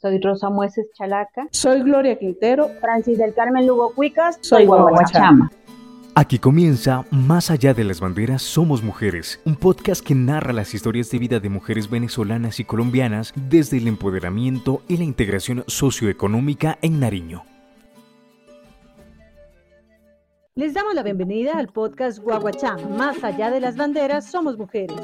Soy Rosa Mueces Chalaca. Soy Gloria Quintero. Francis del Carmen Lugo Cuicas. Soy Guaguachama. Aquí comienza Más allá de las banderas somos mujeres, un podcast que narra las historias de vida de mujeres venezolanas y colombianas desde el empoderamiento y la integración socioeconómica en Nariño. Les damos la bienvenida al podcast Guaguachama. Más allá de las banderas somos mujeres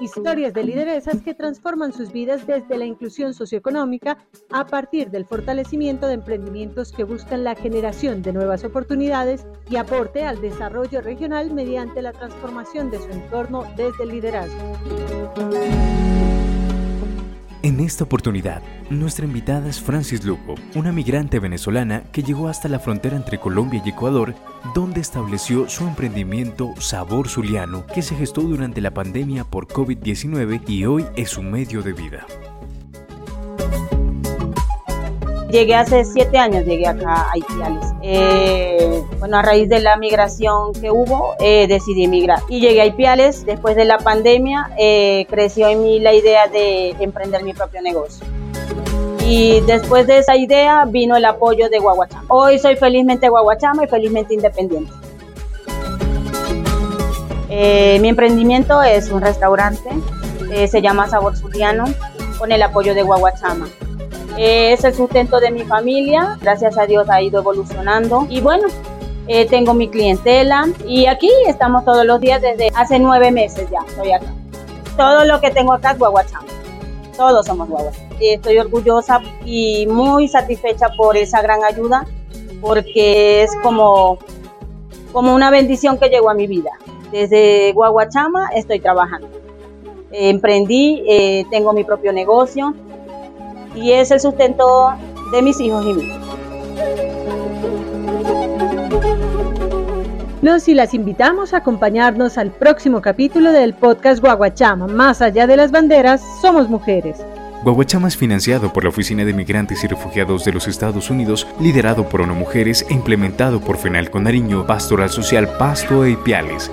Historias de lideresas que transforman sus vidas desde la inclusión socioeconómica a partir del fortalecimiento de emprendimientos que buscan la generación de nuevas oportunidades y aporte al desarrollo regional mediante la transformación de su entorno desde el liderazgo. En esta oportunidad, nuestra invitada es Francis Lugo, una migrante venezolana que llegó hasta la frontera entre Colombia y Ecuador, donde estableció su emprendimiento Sabor Zuliano, que se gestó durante la pandemia por COVID-19 y hoy es su medio de vida. Llegué hace siete años, llegué acá a Ipiales. Eh, bueno, a raíz de la migración que hubo, eh, decidí emigrar. Y llegué a Ipiales, después de la pandemia, eh, creció en mí la idea de emprender mi propio negocio. Y después de esa idea vino el apoyo de Guaguachama. Hoy soy felizmente Guaguachama y felizmente independiente. mi emprendimiento es un restaurante, se llama Sabor Zuliano, con el apoyo de Guaguachama es el sustento de mi familia, gracias a Dios ha ido evolucionando y bueno, eh, tengo mi clientela y aquí estamos todos los días desde hace nueve meses ya, estoy acá. Todo lo que tengo acá es guaguachama, todos somos guaguachama. Estoy orgullosa y muy satisfecha por esa gran ayuda porque es como, como una bendición que llegó a mi vida. Desde Guaguachama estoy trabajando. emprendí, eh, tengo mi propio negocio, y es el sustento de mis hijos y míos. Los y las invitamos a acompañarnos al próximo capítulo del podcast Guaguachama. Más allá de las banderas, somos mujeres. Guaguachama es financiado por la Oficina de Migrantes y Refugiados de los Estados Unidos, liderado por ONU Mujeres e implementado por FENAL Con Nariño, Pastoral Social Pasto e Ipiales.